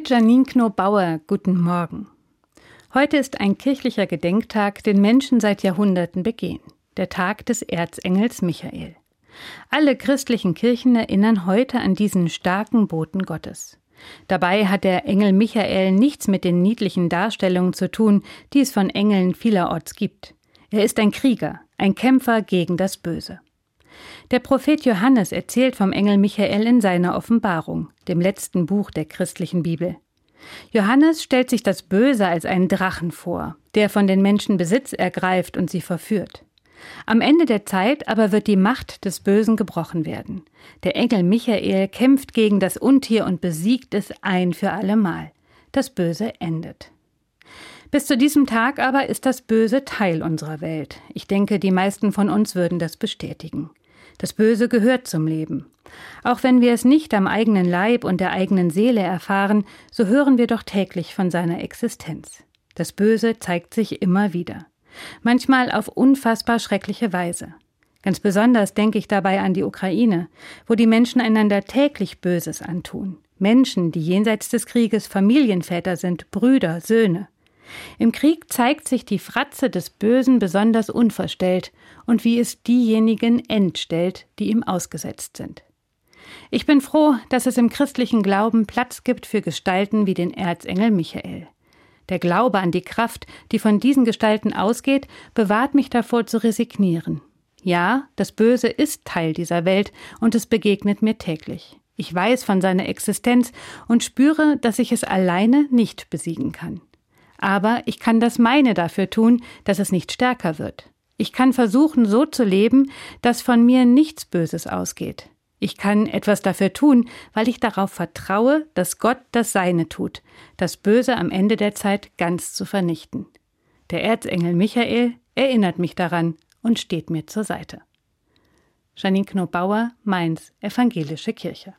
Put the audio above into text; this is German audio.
Mit Janine Knobauer, guten Morgen. Heute ist ein kirchlicher Gedenktag, den Menschen seit Jahrhunderten begehen, der Tag des Erzengels Michael. Alle christlichen Kirchen erinnern heute an diesen starken Boten Gottes. Dabei hat der Engel Michael nichts mit den niedlichen Darstellungen zu tun, die es von Engeln vielerorts gibt. Er ist ein Krieger, ein Kämpfer gegen das Böse. Der Prophet Johannes erzählt vom Engel Michael in seiner Offenbarung, dem letzten Buch der christlichen Bibel. Johannes stellt sich das Böse als einen Drachen vor, der von den Menschen Besitz ergreift und sie verführt. Am Ende der Zeit aber wird die Macht des Bösen gebrochen werden. Der Engel Michael kämpft gegen das Untier und besiegt es ein für allemal. Das Böse endet. Bis zu diesem Tag aber ist das Böse Teil unserer Welt. Ich denke, die meisten von uns würden das bestätigen. Das Böse gehört zum Leben. Auch wenn wir es nicht am eigenen Leib und der eigenen Seele erfahren, so hören wir doch täglich von seiner Existenz. Das Böse zeigt sich immer wieder. Manchmal auf unfassbar schreckliche Weise. Ganz besonders denke ich dabei an die Ukraine, wo die Menschen einander täglich Böses antun. Menschen, die jenseits des Krieges Familienväter sind, Brüder, Söhne. Im Krieg zeigt sich die Fratze des Bösen besonders unverstellt und wie es diejenigen entstellt, die ihm ausgesetzt sind. Ich bin froh, dass es im christlichen Glauben Platz gibt für Gestalten wie den Erzengel Michael. Der Glaube an die Kraft, die von diesen Gestalten ausgeht, bewahrt mich davor zu resignieren. Ja, das Böse ist Teil dieser Welt und es begegnet mir täglich. Ich weiß von seiner Existenz und spüre, dass ich es alleine nicht besiegen kann. Aber ich kann das meine dafür tun, dass es nicht stärker wird. Ich kann versuchen, so zu leben, dass von mir nichts Böses ausgeht. Ich kann etwas dafür tun, weil ich darauf vertraue, dass Gott das Seine tut, das Böse am Ende der Zeit ganz zu vernichten. Der Erzengel Michael erinnert mich daran und steht mir zur Seite. Janine Knobauer, Mainz, Evangelische Kirche.